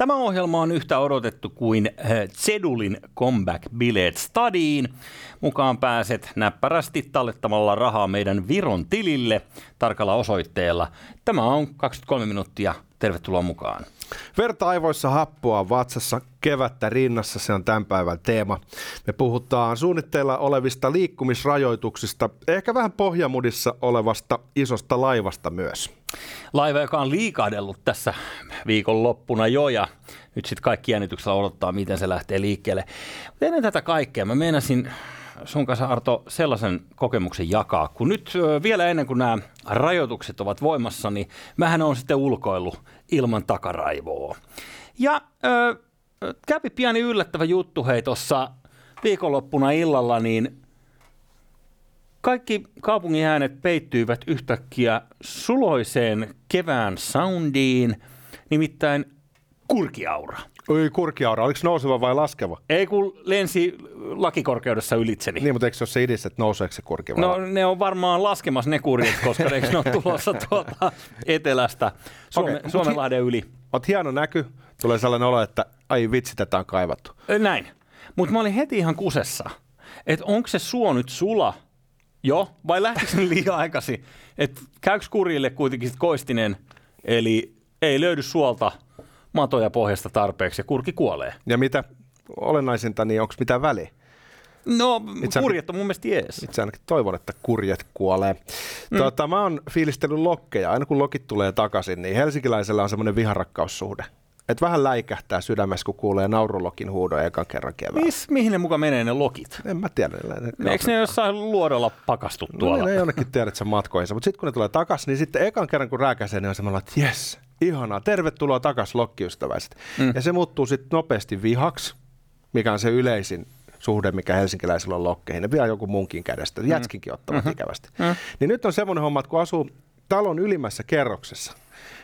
Tämä ohjelma on yhtä odotettu kuin eh, Zedulin comeback-bileet stadiin. Mukaan pääset näppärästi tallettamalla rahaa meidän Viron tilille tarkalla osoitteella. Tämä on 23 minuuttia. Tervetuloa mukaan. Verta aivoissa happoa vatsassa, kevättä rinnassa, se on tämän päivän teema. Me puhutaan suunnitteilla olevista liikkumisrajoituksista, ehkä vähän pohjamudissa olevasta isosta laivasta myös. Laiva, joka on liikahdellut tässä viikonloppuna jo ja nyt sitten kaikki jännityksellä odottaa, miten se lähtee liikkeelle. Mutta ennen tätä kaikkea mä meinasin sun kanssa Arto sellaisen kokemuksen jakaa, kun nyt vielä ennen kuin nämä rajoitukset ovat voimassa, niin mähän on sitten ulkoillut ilman takaraivoa. Ja ö, kävi pieni yllättävä juttu hei tuossa viikonloppuna illalla, niin kaikki kaupungin äänet peittyivät yhtäkkiä suloiseen kevään soundiin, nimittäin kurkiaura. Oi kurkiaura, oliko nouseva vai laskeva? Ei kun lensi lakikorkeudessa ylitseni. Niin, mutta eikö se ole se idis, että nouseeko se kurki vai? No ne on varmaan laskemassa ne kurjet, koska eikö ne ole tulossa tuolta etelästä Suome, okay, Suomenlahden yli. Oot hieno näky, tulee sellainen olo, että ai vitsi, tätä on kaivattu. Näin. Mutta mä olin heti ihan kusessa, että onko se suo nyt sula jo vai lähtikö se liian aikaisin? Että käykö kurille kuitenkin sit koistinen, eli ei löydy suolta – matoja pohjasta tarpeeksi ja kurki kuolee. Ja mitä olennaisinta, niin onko mitään väliä? No, itse kurjet on mun mielestä jees. Itse ainakin toivon, että kurjet kuolee. Mm. Tuota, mä oon fiilistellyt lokkeja. Aina kun lokit tulee takaisin, niin helsinkiläisellä on semmoinen viharakkaussuhde. Et vähän läikähtää sydämessä, kun kuulee naurulokin huudon ekan kerran keväällä. Mis, mihin ne mukaan menee ne lokit? En mä tiedä. Ne, ne Eikö ne jossain luodolla pakastu tuolla? No, ne jonnekin tiedät sen matkoihinsa. Mutta sitten kun ne tulee takaisin, niin sitten ekan kerran kun rääkäsee, niin on semmoinen, että jes, ihanaa, tervetuloa takaisin lokkiystäväiset. Mm. Ja se muuttuu sitten nopeasti vihaksi, mikä on se yleisin suhde, mikä helsinkiläisillä on lokkeihin. Ne vielä joku munkin kädestä. Jätskinkin ottavat mm-hmm. ikävästi. Mm. Niin nyt on semmoinen homma, että kun asuu talon ylimmässä kerroksessa,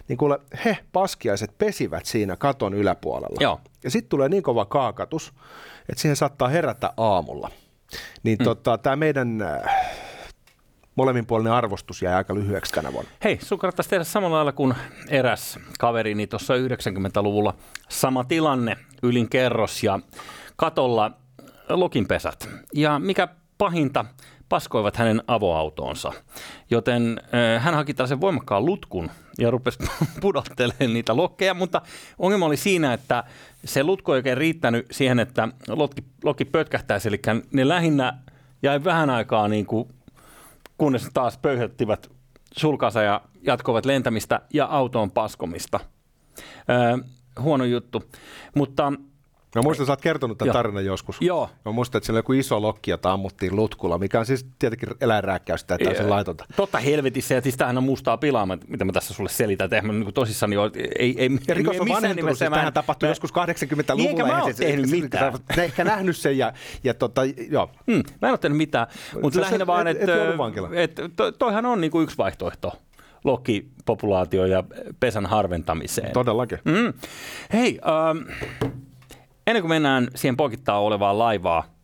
niin kuule, he paskiaiset pesivät siinä katon yläpuolella. Joo. Ja sitten tulee niin kova kaakatus, että siihen saattaa herätä aamulla. Niin mm. tota, tämä meidän äh, molemminpuolinen arvostus jäi aika lyhyeksi tänä vuonna. Hei, sun kannattaisi tehdä samalla lailla kuin eräs kaverini tuossa 90-luvulla. Sama tilanne, ylin kerros ja katolla lokinpesät. Ja mikä pahinta, paskoivat hänen avoautoonsa. Joten äh, hän haki tällaisen voimakkaan lutkun ja rupesi pudottelemaan niitä lokkeja, mutta ongelma oli siinä, että se lutku ei oikein riittänyt siihen, että lokki, lokki pötkähtäisi, eli ne lähinnä jäi vähän aikaa niin kuin, kunnes taas pöyhöttivät sulkansa ja jatkoivat lentämistä ja autoon paskomista. Öö, huono juttu, mutta Mä muistan, että sä oot kertonut tämän tarinan joskus. Joo. Mä muistan, että siellä joku iso lokki, jota ammuttiin lutkulla, mikä on siis tietenkin eläinrääkkäystä ja täysin laitonta. Totta helvetissä, ja siis tämähän on mustaa pilaamaa, mitä mä tässä sulle selitän. Että niin tosissaan niin ei, ei, ja rikos on vanhentunut, siis tähän tapahtui mä... joskus 80-luvulla. Niin, eikä mä ole tehnyt mitään. Sä ehkä nähnyt sen ja, ja tota, joo. Hmm, mä en ole tehnyt mitään, mutta lähinnä vaan, että et, et, to, toihan on niin kuin yksi vaihtoehto lokkipopulaatio ja pesän harventamiseen. Todellakin. Mm. Hei, ähm, ennen kuin mennään siihen poikittaa olevaan laivaa,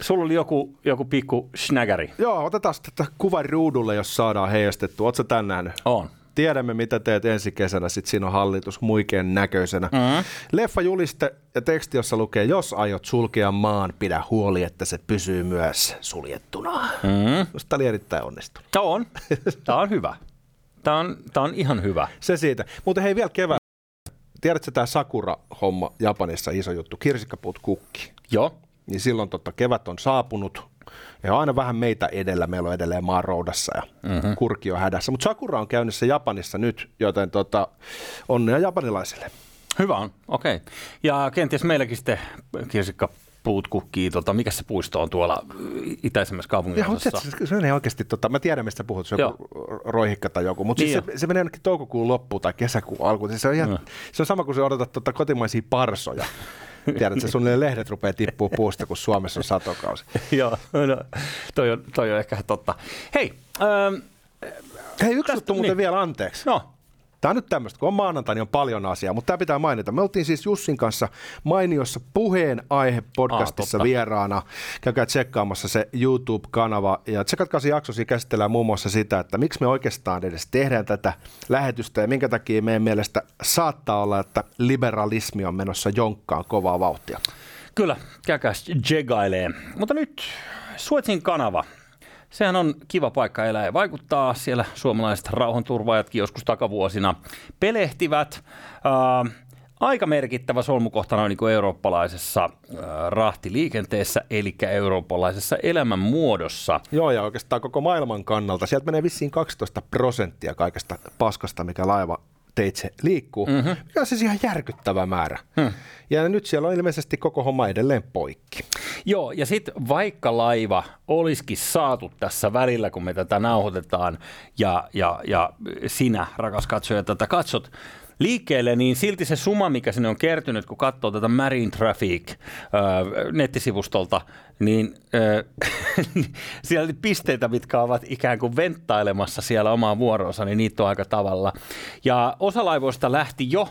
Sulla oli joku, joku pikku snägäri. Joo, otetaan tätä kuvan ruudulle, jos saadaan heijastettua. Oletko tän nähnyt? On. Tiedämme, mitä teet ensi kesänä. Sitten siinä on hallitus muikeen näköisenä. Mm-hmm. Leffa juliste ja teksti, jossa lukee, jos aiot sulkea maan, pidä huoli, että se pysyy myös suljettuna. Mm-hmm. Tämä oli erittäin onnistunut. Tämä on. Tämä on hyvä. Tämä on, tämä on ihan hyvä. Se siitä. Mutta hei vielä kevään tiedätkö tämä Sakura-homma Japanissa iso juttu, kirsikkapuut kukki? Joo. Niin silloin totta kevät on saapunut ja on aina vähän meitä edellä, meillä on edelleen maaroudassa ja mm-hmm. kurki on hädässä. Mutta Sakura on käynnissä Japanissa nyt, joten tota, onnea japanilaisille. Hyvä on, okei. Okay. Ja kenties meilläkin sitten kirsikka puut kukkii, tota, mikä se puisto on tuolla itäisemmässä kaupungin osassa? Se, se on oikeasti, tota, mä tiedän mistä puhut, se on joku roihikka tai joku, mutta siis niin siis se, se, menee jonnekin toukokuun loppuun tai kesäkuun alkuun. Siis se, on ihan, no. se on sama kuin se odotat tota, kotimaisia parsoja. Tiedät, että sun lehdet rupeaa tippuu puusta, kun Suomessa on satokausi. Joo, no, toi, on, toi on ehkä totta. Hei, ähm, Hei yksi juttu muuten niin. vielä, anteeksi. No. Tämä on nyt tämmöistä, kun on maanantai, niin on paljon asiaa, mutta tämä pitää mainita. Me oltiin siis Jussin kanssa mainiossa puheen aihe podcastissa Aa, totta. vieraana. Käykää tsekkaamassa se YouTube-kanava ja tsekatkaa se jakso, siinä käsitellään muun muassa sitä, että miksi me oikeastaan edes tehdään tätä lähetystä ja minkä takia meidän mielestä saattaa olla, että liberalismi on menossa jonkkaan kovaa vauhtia. Kyllä, käykää jegailee. Mutta nyt Suetsin kanava. Sehän on kiva paikka elää ja vaikuttaa. Siellä suomalaiset rauhanturvaajatkin joskus takavuosina pelehtivät. Äh, aika merkittävä solmukohta noin niin eurooppalaisessa äh, rahtiliikenteessä, eli eurooppalaisessa elämänmuodossa. Joo, ja oikeastaan koko maailman kannalta. Sieltä menee vissiin 12 prosenttia kaikesta paskasta, mikä laiva teitse liikkuu, mm-hmm. mikä on siis ihan järkyttävä määrä. Hmm. Ja nyt siellä on ilmeisesti koko homma edelleen poikki. Joo, ja sitten vaikka laiva olisikin saatu tässä välillä, kun me tätä nauhoitetaan, ja, ja, ja sinä, rakas katsoja, tätä katsot, liikkeelle, niin silti se suma, mikä sinne on kertynyt, kun katsoo tätä Marine Traffic äh, nettisivustolta, niin äh, siellä pisteitä, mitkä ovat ikään kuin venttailemassa siellä omaa vuoroonsa, niin niitä on aika tavalla. Ja osa laivoista lähti jo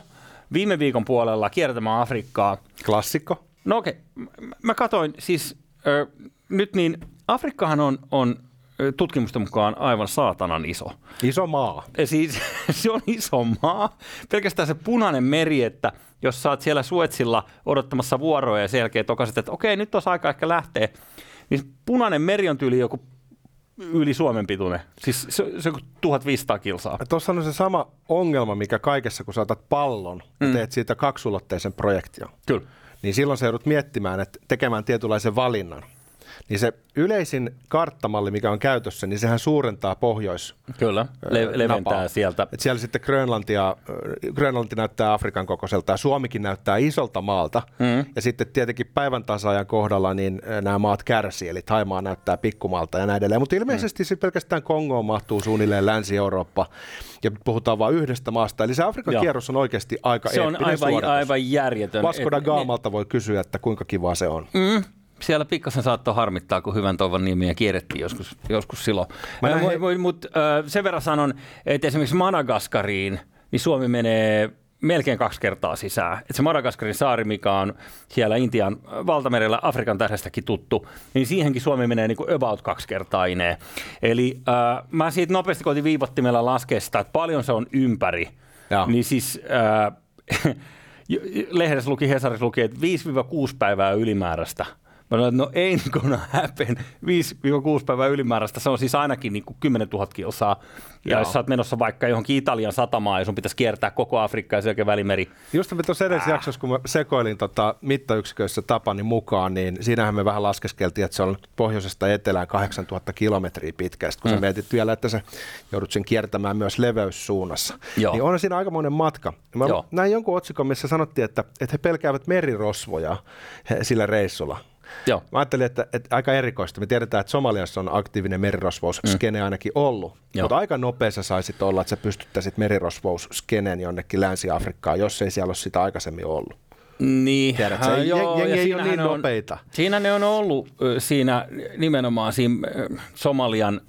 viime viikon puolella kiertämään Afrikkaa. Klassikko. No okei, okay. mä katoin siis äh, nyt niin, Afrikkahan on, on tutkimusten mukaan aivan saatanan iso. Iso maa. Ja siis se on iso maa. Pelkästään se punainen meri, että jos sä oot siellä Suetsilla odottamassa vuoroja ja sen jälkeen tokaset, että okei, nyt on aika ehkä lähteä, niin punainen meri on tyyli joku yli Suomen pituinen. Siis se, se on 1500 kilsaa. Tuossa on se sama ongelma, mikä kaikessa, kun saatat pallon ja mm. teet siitä kaksulotteisen projektion. Kyllä. Niin silloin se joudut miettimään, että tekemään tietynlaisen valinnan niin se yleisin karttamalli, mikä on käytössä, niin sehän suurentaa pohjois. Kyllä, le- leventää napaa. sieltä. Et siellä sitten Grönlantia, Grönlanti näyttää Afrikan kokoiselta ja Suomikin näyttää isolta maalta. Mm. Ja sitten tietenkin päivän tasaajan kohdalla niin nämä maat kärsii, eli Taimaa näyttää pikkumalta ja näin edelleen. Mutta ilmeisesti mm. pelkästään Kongoon mahtuu suunnilleen Länsi-Eurooppa ja puhutaan vain yhdestä maasta. Eli se Afrikan Joo. kierros on oikeasti aika Se on aivan, aivan järjetön. Vasco da Gamalta voi kysyä, että kuinka kiva se on. Mm siellä pikkasen saattoi harmittaa, kun hyvän toivon nimiä kierrettiin joskus, joskus silloin. Mutta äh, sen verran sanon, että esimerkiksi Madagaskariin, niin Suomi menee melkein kaksi kertaa sisään. Et se Madagaskarin saari, mikä on siellä Intian valtamerellä Afrikan tähdestäkin tuttu, niin siihenkin Suomi menee niin kuin about kaksi kertaa ineen. Eli äh, mä siitä nopeasti koitin viivottimella laskea sitä, että paljon se on ympäri. Ja. Niin siis... Äh, lehdessä luki, Hesarissa luki, että 5-6 päivää ylimääräistä – Mä sanoin, että no ei niin happen. 5-6 päivää ylimääräistä, se on siis ainakin niin kuin 10 000 kilsaa. Ja Joo. jos sä oot menossa vaikka johonkin Italian satamaan ja sun pitäisi kiertää koko Afrikka ja sen välimeri. Just me tuossa edellisessä jaksossa, kun mä sekoilin tota mittayksiköissä Tapani mukaan, niin siinähän me vähän laskeskeltiin, että se on pohjoisesta etelään 8000 kilometriä pitkä. Sitten kun mm. sä mietit vielä, että sä joudut sen kiertämään myös leveyssuunnassa, Joo. niin on siinä aikamoinen matka. Mä Joo. näin jonkun otsikon, missä sanottiin, että, että he pelkäävät merirosvoja sillä reissulla. Joo. Mä ajattelin, että, että aika erikoista. Me tiedetään, että Somaliassa on aktiivinen merirosvouskene mm. ainakin ollut, Joo. mutta aika nopeassa saisit olla, että sä pystyttäisit merirosvousskenen jonnekin Länsi-Afrikkaan, jos ei siellä ole sitä aikaisemmin ollut. Niin, Tiedätkö, äh, joo, jengi ei ole niin on, nopeita. Siinä ne on ollut siinä nimenomaan siinä Somalian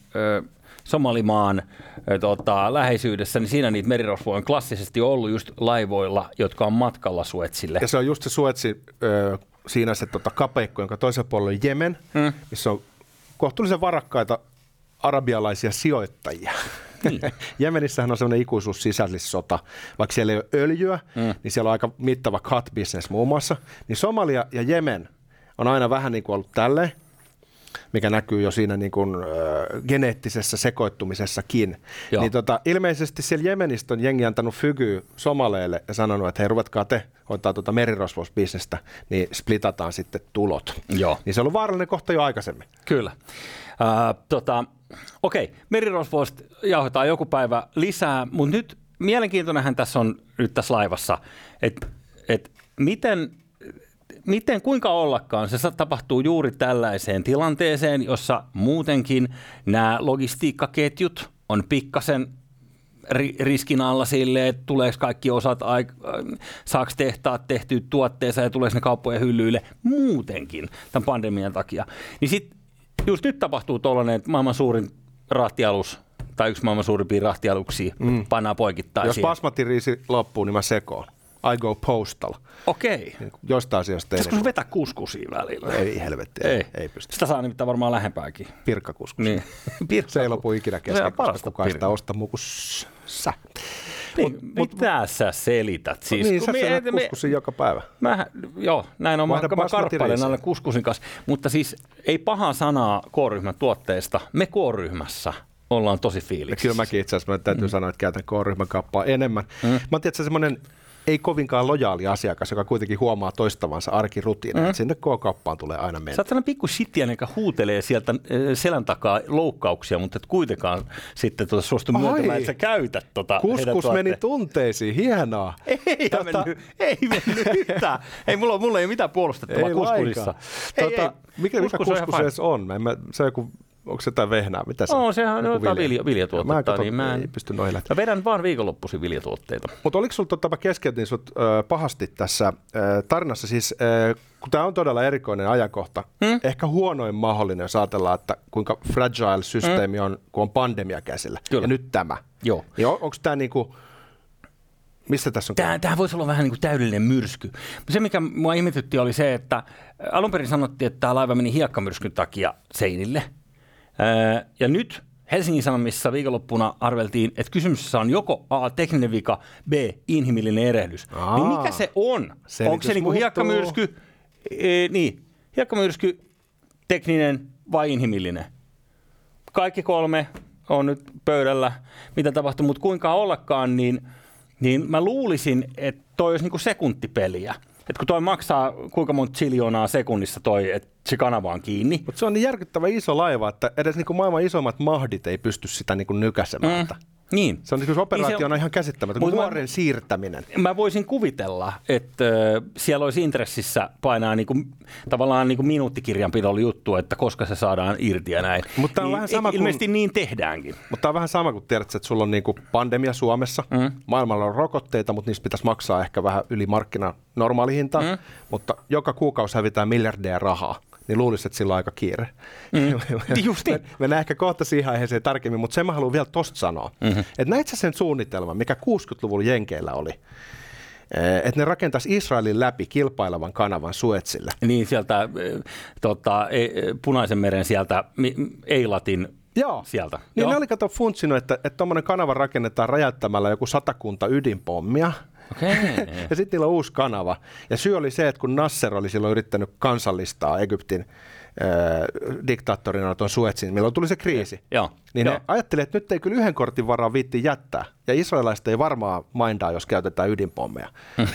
Somalimaan tota, läheisyydessä, niin siinä niitä merirosvoja on klassisesti ollut just laivoilla, jotka on matkalla Suetsille. Ja se on just se Suetsi siinä se tota, kapeikko, jonka toisella puolella on Jemen, mm. missä on kohtuullisen varakkaita arabialaisia sijoittajia. Niin. Jemenissähän on sellainen ikuisuus sisällissota. Vaikka siellä ei ole öljyä, mm. niin siellä on aika mittava cut business muun muassa. Niin Somalia ja Jemen on aina vähän niin kuin ollut tälleen mikä näkyy jo siinä niin kuin, äh, geneettisessä sekoittumisessakin. Joo. Niin tota, ilmeisesti siellä Jemenistä on jengi antanut fygyä somaleille ja sanonut, että hei ruvetkaa te hoitaa tuota merirosvousbisnestä, niin splitataan sitten tulot. Joo. Niin se on ollut vaarallinen kohta jo aikaisemmin. Kyllä. Uh, tota, Okei, okay. merirosvoista jauhetaan joku päivä lisää, mutta nyt mielenkiintoinenhän tässä on nyt tässä laivassa, että et miten miten, kuinka ollakaan, se tapahtuu juuri tällaiseen tilanteeseen, jossa muutenkin nämä logistiikkaketjut on pikkasen riskin alla sille, että tuleeko kaikki osat, saako tehtaat tehtyä tuotteeseen ja tuleeko ne kauppojen hyllyille muutenkin tämän pandemian takia. Niin sitten just nyt tapahtuu tuollainen, että maailman suurin rahtialus tai yksi maailman suurimpia rahtialuksia, mm. pannaan poikittain Jos basmati-riisi loppuu, niin mä sekoon. I go postal. Okei. Niin Jostain asioista Pitäisikö sun vetää kuskusia välillä? Ei helvetti, ei, ei pysty. Sitä saa nimittäin varmaan lähempääkin. Pirkkakuskus. Niin. Se ei lopu ikinä kesken, koska kukaan sitä osta muu kuin sä. Niin, mitä sä selität? Siis, niin, kun sä me- syöt me- kuskusin joka päivä. Mä, joo, näin on. Mä, mä karppailen aina kuskusin kanssa. Mutta siis ei pahaa sanaa K-ryhmän tuotteista. Me K-ryhmässä ollaan tosi Ja fiiliksi. kyllä mäkin itse asiassa mä täytyy mm. sanoa, että käytän K-ryhmän kappaa enemmän. Mm. Mä oon tietysti semmoinen ei kovinkaan lojaali asiakas, joka kuitenkin huomaa toistavansa arkirutiinin. Mm. Sinne K-kappaan tulee aina mennä. Sä oot pikku shittiäinen, joka huutelee sieltä eh, selän takaa loukkauksia, mutta et kuitenkaan sitten tuota suostu myöntämään, että sä käytät tota Kuskus meni tunteisiin, hienoa. Ei, tota... mennyt, ei mennyt yhtään. Ei, mulla, mulla ei ole mitään puolustettavaa Ei kuskusissa. Ei, Tota, ei. mikä, mikä Kuskus on kuskus fine. edes on? En, mä, se on joku, onko se jotain vehnää? Mitä se On, sehän on vilja. vilja, viljatuotetta. Mä en, kato, niin mä en, ei pysty noihin lähteä. mä vedän vaan viikonloppuisin viljatuotteita. Mutta oliko sulla, tota, mä keskeytin sut ö, pahasti tässä ö, tarinassa, siis kun tämä on todella erikoinen ajankohta, hmm? ehkä huonoin mahdollinen, jos ajatellaan, että kuinka fragile systeemi on, kun on pandemia käsillä. Kyllä. Ja nyt tämä. Joo. Niin on, onko tämä niinku, mistä tässä on Tämä, tämä voisi olla vähän niin kuin täydellinen myrsky. Se, mikä mua ihmetytti, oli se, että alun perin sanottiin, että tämä laiva meni hiekkamyrskyn takia seinille. Ja nyt Helsingin Sanomissa viikonloppuna arveltiin, että kysymyksessä on joko A, tekninen vika, B, inhimillinen erehdys. Aa. Niin mikä se on? Selitys Onko se niin muuttuu. hiekkamyrsky, e, niin, hiekkamyrsky, tekninen vai inhimillinen? Kaikki kolme on nyt pöydällä, mitä tapahtuu, mutta kuinka ollakaan, niin, niin mä luulisin, että toi olisi niinku sekuntipeliä. Et kun toi maksaa kuinka monta siljoonaa sekunnissa toi, että se kanava on kiinni. Mutta se on niin järkyttävä iso laiva, että edes niinku maailman isommat mahdit ei pysty sitä niinku nykäsemään. Mm. Niin. Se on niinku operaationa Niin se on- ihan käsittämätön, Mut kuin mä- siirtäminen. Mä voisin kuvitella, että ö, siellä olisi intressissä painaa niinku, tavallaan niinku minuuttikirjanpidolla juttu, että koska se saadaan irti ja näin. Mut tää on niin, vähän sama kuin- Ilmeisesti niin tehdäänkin. Mutta tämä on vähän sama kuin tiedät, että sulla on niinku pandemia Suomessa. Mm. Maailmalla on rokotteita, mutta niistä pitäisi maksaa ehkä vähän yli markkina normaali hinta. Mm. Mutta joka kuukausi hävitään miljardeja rahaa. Niin luulisin, että sillä on aika kiire. Mm. Niin. Me- Mennään ehkä kohta siihen aiheeseen tarkemmin, mutta sen mä haluan vielä tosta sanoa. Mm-hmm. Että näit sä sen suunnitelman, mikä 60-luvun Jenkeillä oli? Eh, Että ne rakentaisi Israelin läpi kilpailevan kanavan Suetsille. Niin sieltä ö, tota, e- e- Punaisen meren sieltä, Eilatin Joo. sieltä. Niin Joo. ne oli kato funtsinut, että tuommoinen kanava rakennetaan räjäyttämällä joku satakunta ydinpommia. Okei. Ja sitten niillä on uusi kanava. Ja syy oli se, että kun Nasser oli silloin yrittänyt kansallistaa Egyptin äh, diktaattorina tuon Suetsin, milloin tuli se kriisi. Joo. Niin Joo. ne ajatteli, että nyt ei kyllä yhden kortin varaa viitti jättää. Ja israelilaiset ei varmaan mindaa, jos käytetään ydinpommeja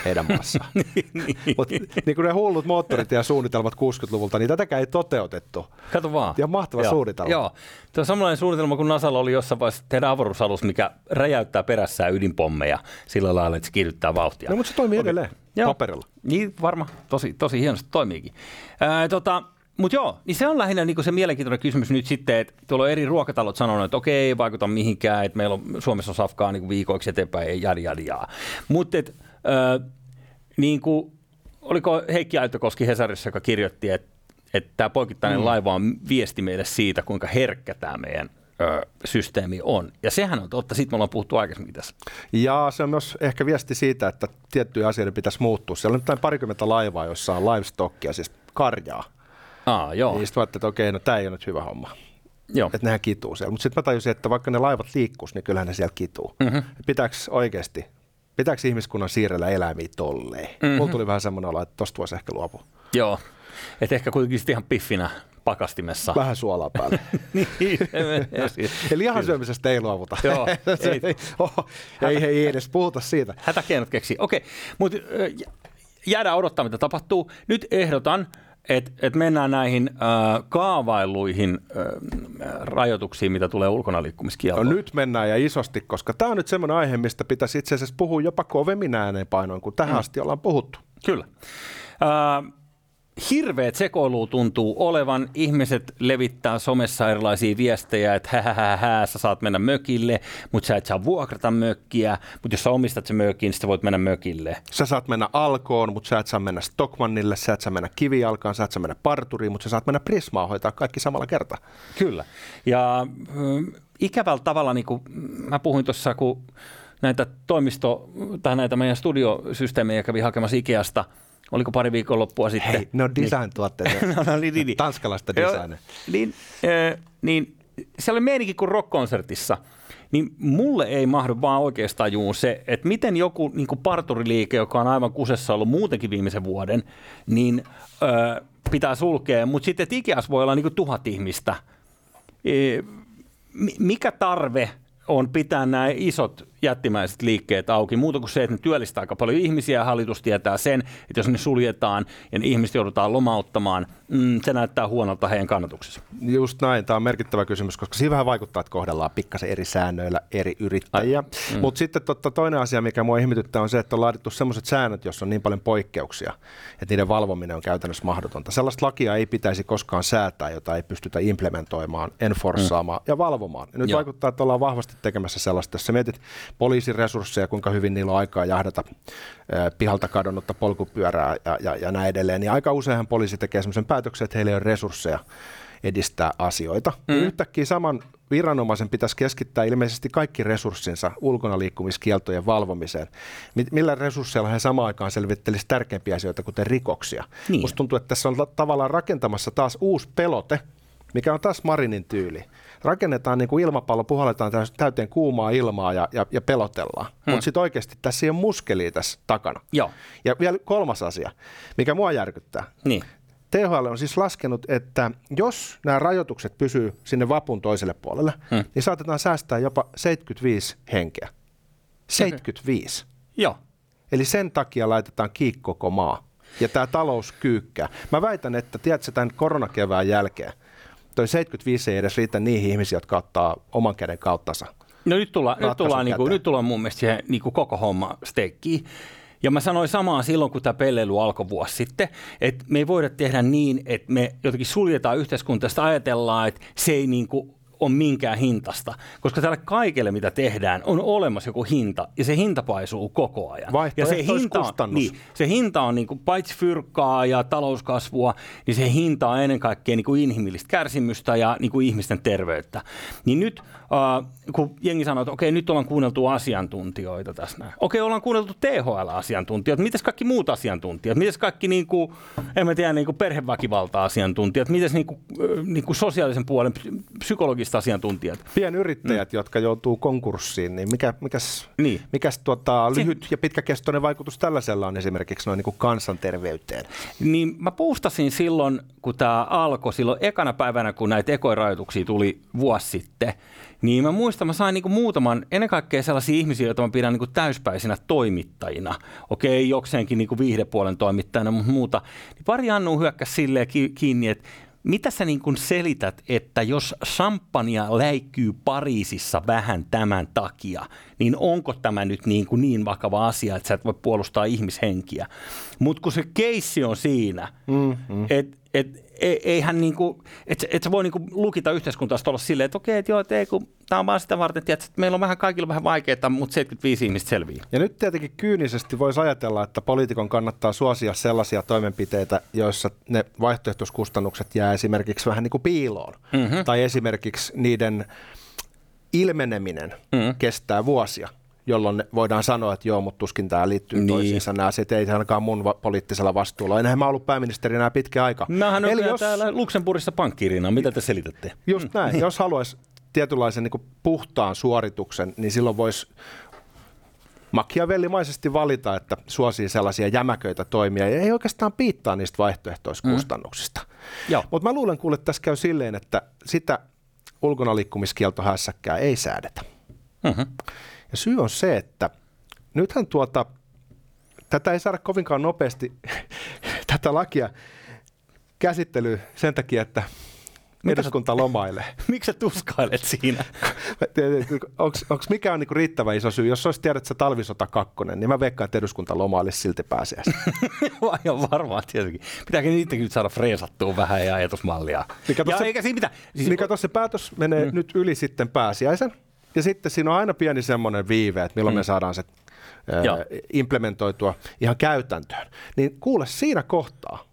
heidän maassaan. Mutta niin kuin ne hullut moottorit ja suunnitelmat 60-luvulta, niin tätäkään ei toteutettu. Kato vaan. Ja mahtava Joo. suunnitelma. Joo. Tuo on samanlainen suunnitelma kuin NASAlla oli jossain vaiheessa tehdä avaruusalus, mikä räjäyttää perässään ydinpommeja sillä lailla, että se kiihdyttää vauhtia. No, mutta se toimii edelleen Joo. paperilla. Niin varma, tosi, tosi hienosti toimiikin. Ää, tota, mutta joo, niin se on lähinnä niinku se mielenkiintoinen kysymys nyt sitten, että tuolla on eri ruokatalot sanonut, että okei, ei vaikuta mihinkään, että meillä on Suomessa on safkaa niinku viikoiksi eteenpäin, ei jadi. Mutta niin kuin, oliko Heikki Aitokoski Hesarissa, joka kirjoitti, että että tämä poikittainen mm. laiva on viesti meille siitä, kuinka herkkä tämä meidän ö, systeemi on. Ja sehän on totta, siitä me ollaan puhuttu aikaisemmin tässä. Ja se on myös ehkä viesti siitä, että tiettyjä asioita pitäisi muuttua. Siellä on nyt parikymmentä laivaa, joissa on livestockia, siis karjaa. Aa, joo. Niin sitten että okei, no tämä ei ole nyt hyvä homma. joo. Että nehän kituu siellä. Mutta sitten mä tajusin, että vaikka ne laivat liikkuisi, niin kyllähän ne siellä kituu. Mm-hmm. Pitääkö oikeasti, pitääkö ihmiskunnan siirrellä eläimiä tolleen? Mm-hmm. Mulla tuli vähän semmoinen olo, että tosta voisi ehkä luopua. Joo. Et ehkä kuitenkin sitten ihan piffinä pakastimessa. Vähän suolaa päälle. niin, Eli lihan syömisestä ei luovuta. Joo, ei. ei, oho, ei, ei, edes puhuta siitä. Hätäkeinot keksii. Okei, mutta jäädään odottaa, mitä tapahtuu. Nyt ehdotan, että et mennään näihin äh, kaavailuihin äh, rajoituksiin, mitä tulee ulkona No nyt mennään ja isosti, koska tämä on nyt semmoinen aihe, mistä pitäisi itse asiassa puhua jopa kovemmin ääneenpainoin, kuin tähän mm. asti ollaan puhuttu. Kyllä. Äh, hirveät sekoilu tuntuu olevan. Ihmiset levittää somessa erilaisia viestejä, että hä, hä, hä, hä sä saat mennä mökille, mutta sä et saa vuokrata mökkiä. Mutta jos sä omistat sen mökin, niin sä voit mennä mökille. Sä saat mennä Alkoon, mutta sä et saa mennä Stockmannille, sä et saa mennä Kivijalkaan, sä et saa mennä Parturiin, mutta sä saat mennä Prismaan hoitaa kaikki samalla kertaa. Kyllä. Ja mm, ikävällä tavalla, niin kuin mä puhuin tuossa, kun näitä toimisto- tai näitä meidän studiosysteemejä kävi hakemassa Ikeasta, oliko pari viikonloppua sitten. Hei, ne on design-tuotteita. no, no, niin, niin, niin. Tanskalaista designia. Niin, äh, niin siellä oli meininki kuin rock-konsertissa, niin mulle ei mahdu vaan oikeastaan juun se, että miten joku niin kuin parturiliike, joka on aivan kusessa ollut muutenkin viimeisen vuoden, niin äh, pitää sulkea, mutta sitten Ikeas voi olla niin kuin tuhat ihmistä. E, mikä tarve on pitää nämä isot jättimäiset liikkeet auki, muuta kuin se, että ne työllistää aika paljon ihmisiä ja hallitus tietää sen, että jos ne suljetaan ja ne ihmiset joudutaan lomauttamaan, mm, se näyttää huonolta heidän kannatuksessa. Just näin, tämä on merkittävä kysymys, koska siinä vähän vaikuttaa, että kohdellaan pikkasen eri säännöillä eri yrittäjiä. Mm. Mutta sitten totta, toinen asia, mikä mua ihmetyttää, on se, että on laadittu sellaiset säännöt, joissa on niin paljon poikkeuksia, että niiden valvominen on käytännössä mahdotonta. Sellaista lakia ei pitäisi koskaan säätää, jota ei pystytä implementoimaan, enforssaamaan mm. ja valvomaan. Ja nyt Joo. vaikuttaa, että ollaan vahvasti tekemässä sellaista, jos sä mietit poliisin resursseja, kuinka hyvin niillä on aikaa jahdata pihalta kadonnutta polkupyörää ja, ja, ja näin edelleen. Niin aika useinhan poliisi tekee sellaisen päätöksen, että heillä ei ole resursseja edistää asioita. Mm. Yhtäkkiä saman viranomaisen pitäisi keskittää ilmeisesti kaikki resurssinsa ulkona liikkumiskieltojen valvomiseen. Millä resursseilla he samaan aikaan selvittelisivät tärkeimpiä asioita, kuten rikoksia? Niin. Musta tuntuu, että tässä on tavallaan rakentamassa taas uusi pelote, mikä on taas Marinin tyyli rakennetaan niin kuin ilmapallo, puhalletaan täyteen kuumaa ilmaa ja, ja, ja pelotellaan. Hmm. Mutta sitten oikeasti tässä ei ole muskelia tässä takana. Joo. Ja vielä kolmas asia, mikä mua järkyttää. Niin. THL on siis laskenut, että jos nämä rajoitukset pysyy sinne vapun toiselle puolelle, hmm. niin saatetaan säästää jopa 75 henkeä. 75. Okay. Joo. Eli sen takia laitetaan kiinni koko maa. Ja tämä talous kyykkää. Mä väitän, että tiedätkö, tämän koronakevään jälkeen – toi 75 ei edes riitä niihin ihmisiin, jotka ottaa oman käden kauttansa. No nyt tullaan, nyt tullaan, niin kuin, nyt tullaan mun mielestä siihen niin kuin koko homma stekkiin. Ja mä sanoin samaa silloin, kun tämä pelleily alkoi vuosi sitten, että me ei voida tehdä niin, että me jotenkin suljetaan yhteiskuntaa, ajatellaan, että se ei niin kuin on minkään hintasta, koska tällä kaikelle, mitä tehdään, on olemassa joku hinta, ja se hinta paisuu koko ajan. Ja se hinta, on, niin, se hinta on niin kuin, paitsi fyrkkaa ja talouskasvua, niin se hinta on ennen kaikkea niin kuin inhimillistä kärsimystä ja niin kuin ihmisten terveyttä. Niin nyt, äh, kun jengi sanoo, että okei, nyt ollaan kuunneltu asiantuntijoita tässä näin. Okei, ollaan kuunneltu THL-asiantuntijoita, mitäs kaikki muut asiantuntijat, mitäs kaikki, niin kuin, en tiedä, niin kuin perheväkivalta-asiantuntijat, mitäs niin kuin, niin kuin sosiaalisen puolen psykologista strategiset asiantuntijat. Pienyrittäjät, mm. jotka joutuu konkurssiin, niin mikä, mikäs, niin. mikäs tuota, lyhyt Se... ja pitkäkestoinen vaikutus tällaisella on esimerkiksi noin niin kuin kansanterveyteen? Niin mä puustasin silloin, kun tämä alkoi, silloin ekana päivänä, kun näitä ekoirajoituksia tuli vuosi sitten, niin mä muistan, mä sain niinku muutaman, ennen kaikkea sellaisia ihmisiä, joita mä pidän niinku täyspäisinä toimittajina. Okei, jokseenkin niinku viihdepuolen toimittajana, mutta muuta. Niin pari Annu hyökkäsi silleen kiinni, että mitä sä niin kuin selität, että jos champagnea läikkyy Pariisissa vähän tämän takia, niin onko tämä nyt niin, kuin niin vakava asia, että sä et voi puolustaa ihmishenkiä? Mutta kun se keissi on siinä, mm-hmm. että et, eihän niinku, et, et sä voi niinku lukita yhteiskuntaa olla silleen, että okei, että joo, että ei, kun tämä on vaan sitä varten, että meillä on vähän kaikilla vähän vaikeaa, mutta 75 ihmistä selviää. Ja nyt tietenkin kyynisesti voisi ajatella, että poliitikon kannattaa suosia sellaisia toimenpiteitä, joissa ne vaihtoehtoiskustannukset jää esimerkiksi vähän niin kuin piiloon. Mm-hmm. Tai esimerkiksi niiden ilmeneminen mm-hmm. kestää vuosia jolloin voidaan sanoa, että joo, mutta tuskin tämä liittyy niin. toisiinsa. Nämä asiat ei ainakaan mun va- poliittisella vastuulla. Enhän mä ollut pääministeri enää pitkä aika. Mähän Eli jos... täällä Luxemburgissa pankkiirina. Mitä te selitätte? Just näin. Mm. jos haluaisi tietynlaisen niin puhtaan suorituksen, niin silloin voisi makiavellimaisesti valita, että suosii sellaisia jämäköitä toimia ja ei oikeastaan piittaa niistä vaihtoehtoiskustannuksista. Mm. Mutta mä luulen kuule, että tässä käy silleen, että sitä ulkonaliikkumiskieltohässäkkää ei säädetä. Mm-hmm. Ja syy on se, että nythän tuota, tätä ei saada kovinkaan nopeasti, tätä lakia käsittely sen takia, että eduskunta lomailee. Miksi sä tuskailet siinä? Onko mikään niinku riittävä iso syy? Jos olisi tiedät, että se talvisota kakkonen, niin mä veikkaan, että eduskunta lomailisi silti pääsiäistä. Aivan varmaan tietenkin. Pitääkö niitäkin nyt saada freesattua vähän ja ajatusmallia? Mikä tossa, ja eikä siinä mitään. Siis, mikä tuossa päätös menee mm. nyt yli sitten pääsiäisen. Ja sitten siinä on aina pieni semmoinen viive, että milloin mm. me saadaan se ää, implementoitua ihan käytäntöön. Niin kuule, siinä kohtaa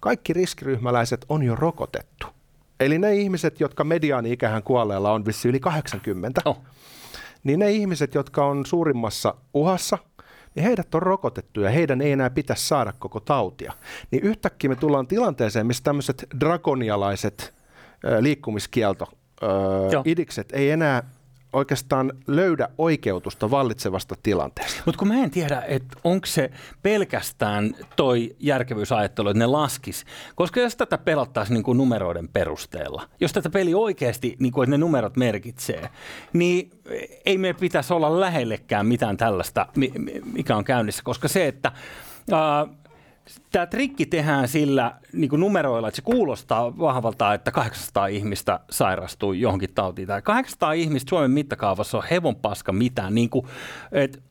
kaikki riskiryhmäläiset on jo rokotettu. eli ne ihmiset, jotka mediaani-ikähän kuolleella on vissi yli 80, Oh. niin ne ihmiset, jotka on suurimmassa uhassa, niin heidät on rokotettu ja heidän ei enää pitäisi saada koko tautia. Niin yhtäkkiä me tullaan tilanteeseen, missä tämmöiset drakonialaiset ö, liikkumiskielto, ö, idikset ei enää oikeastaan löydä oikeutusta vallitsevasta tilanteesta. Mutta kun mä en tiedä, että onko se pelkästään toi järkevyysajattelu, että ne laskis. Koska jos tätä pelattaisiin niin kuin numeroiden perusteella, jos tätä peli oikeasti, niin kuin, että ne numerot merkitsee, niin ei meidän pitäisi olla lähellekään mitään tällaista, mi- mi- mikä on käynnissä. Koska se, että... Tämä trikki tehdään sillä niin kuin numeroilla, että se kuulostaa vahvalta, että 800 ihmistä sairastuu johonkin tautiin. Tai 800 ihmistä Suomen mittakaavassa on hevon paska mitään. Niin kuin, et,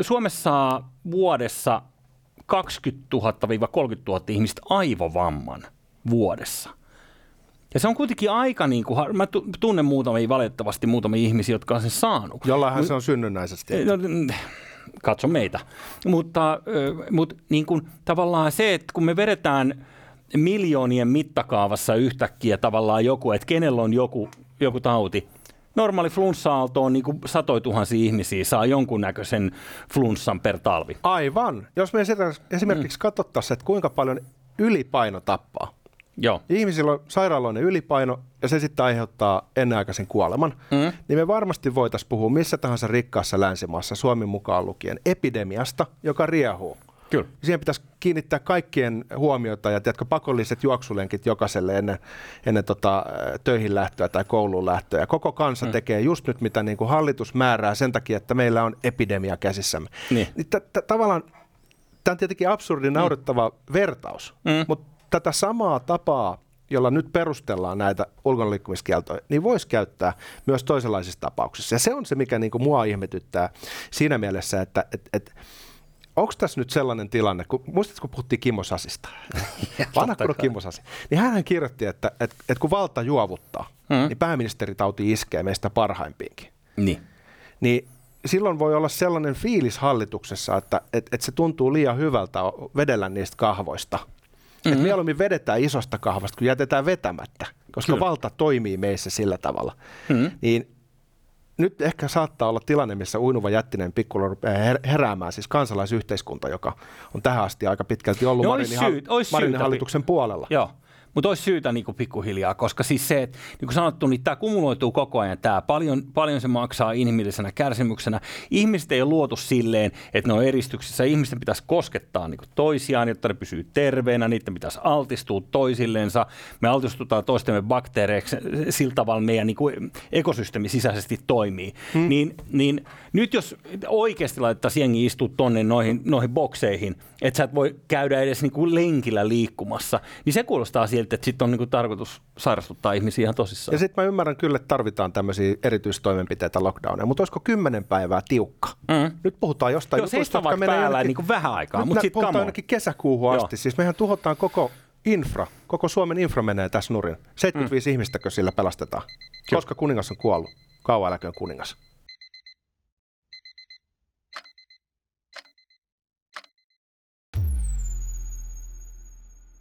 Suomessa saa vuodessa 20 000-30 000 ihmistä aivovamman vuodessa. Ja se on kuitenkin aika, niin kuin, mä tu- tunnen muutamia valitettavasti muutamia ihmisiä, jotka on sen saanut. Jollainhan se on synnynnäisesti. No, mm, katso meitä. Mutta, mutta niin kuin, tavallaan se, että kun me vedetään miljoonien mittakaavassa yhtäkkiä tavallaan joku, että kenellä on joku, joku tauti, normaali flunssa-aalto on niin kuin satoi tuhansia ihmisiä, saa jonkunnäköisen flunssan per talvi. Aivan. Jos me esimerkiksi mm. katsottaisiin, että kuinka paljon ylipaino tappaa. Joo. Ihmisillä on sairaaloinen ylipaino ja se sitten aiheuttaa ennenaikaisen kuoleman, mm. niin me varmasti voitaisiin puhua missä tahansa rikkaassa länsimaassa, Suomen mukaan lukien, epidemiasta, joka riehuu. Kyllä. Siihen pitäisi kiinnittää kaikkien huomiota ja tiedätkö, pakolliset juoksulenkit jokaiselle ennen, ennen tota, töihin lähtöä tai kouluun lähtöä. Ja koko kansa mm. tekee just nyt, mitä niin kuin hallitus määrää sen takia, että meillä on epidemia käsissämme. Niin. Niin t- t- tavallaan tämä on tietenkin absurdi, naurettava mm. vertaus, mm. mutta tätä samaa tapaa, jolla nyt perustellaan näitä ulkonaliikkumiskieltoja, niin voisi käyttää myös toisenlaisissa tapauksissa. Ja se on se, mikä niin kuin mua ihmetyttää siinä mielessä, että et, et, onko tässä nyt sellainen tilanne, kun, muistatko, kun puhuttiin Kimmo Sasista, vanha kunnon Kimmo Sasi, niin hän kirjoitti, että et, et kun valta juovuttaa, mm. niin pääministeritauti iskee meistä parhaimpiinkin. Niin. Niin silloin voi olla sellainen fiilis hallituksessa, että et, et se tuntuu liian hyvältä vedellä niistä kahvoista. Mm-hmm. Että mieluummin vedetään isosta kahvasta, kun jätetään vetämättä, koska Kyllä. valta toimii meissä sillä tavalla. Mm-hmm. Niin nyt ehkä saattaa olla tilanne, missä uinuva jättinen pikkula rupeaa her- heräämään, siis kansalaisyhteiskunta, joka on tähän asti aika pitkälti ollut No Marinin, syyt- olisi Marinin syytä. hallituksen puolella. Joo. Mutta olisi syytä niin kuin pikkuhiljaa, koska siis se, että niin kuin sanottu, niin tämä kumuloituu koko ajan. Tämä paljon, paljon se maksaa inhimillisenä kärsimyksenä. Ihmiset ei ole luotu silleen, että ne on eristyksissä. Ihmisten pitäisi koskettaa niin kuin toisiaan, jotta ne pysyy terveenä. Niiden pitäisi altistua toisillensa. Me altistutaan toistemme bakteereiksi. Sillä tavalla meidän niin kuin ekosysteemi sisäisesti toimii. Hmm. Niin, niin nyt jos oikeasti laitettaisiin jengi istua tonne noihin, noihin bokseihin, että sä et voi käydä edes niin kuin lenkillä liikkumassa, niin se kuulostaa siltä, että sitten on niin kuin tarkoitus sairastuttaa ihmisiä ihan tosissaan. Ja sitten mä ymmärrän kyllä, että tarvitaan tämmöisiä erityistoimenpiteitä lockdowneja, mutta olisiko kymmenen päivää tiukka? Mm. Nyt puhutaan jostain Joo, seistä vaikka päällä niin kuin vähän aikaa, mutta sitten puhutaan ainakin kesäkuuhun Joo. asti. Siis mehän tuhotaan koko infra, koko Suomen infra menee tässä nurin. 75 mm. ihmistäkö sillä pelastetaan? Koska kuningas on kuollut. Kauan eläköön kuningas.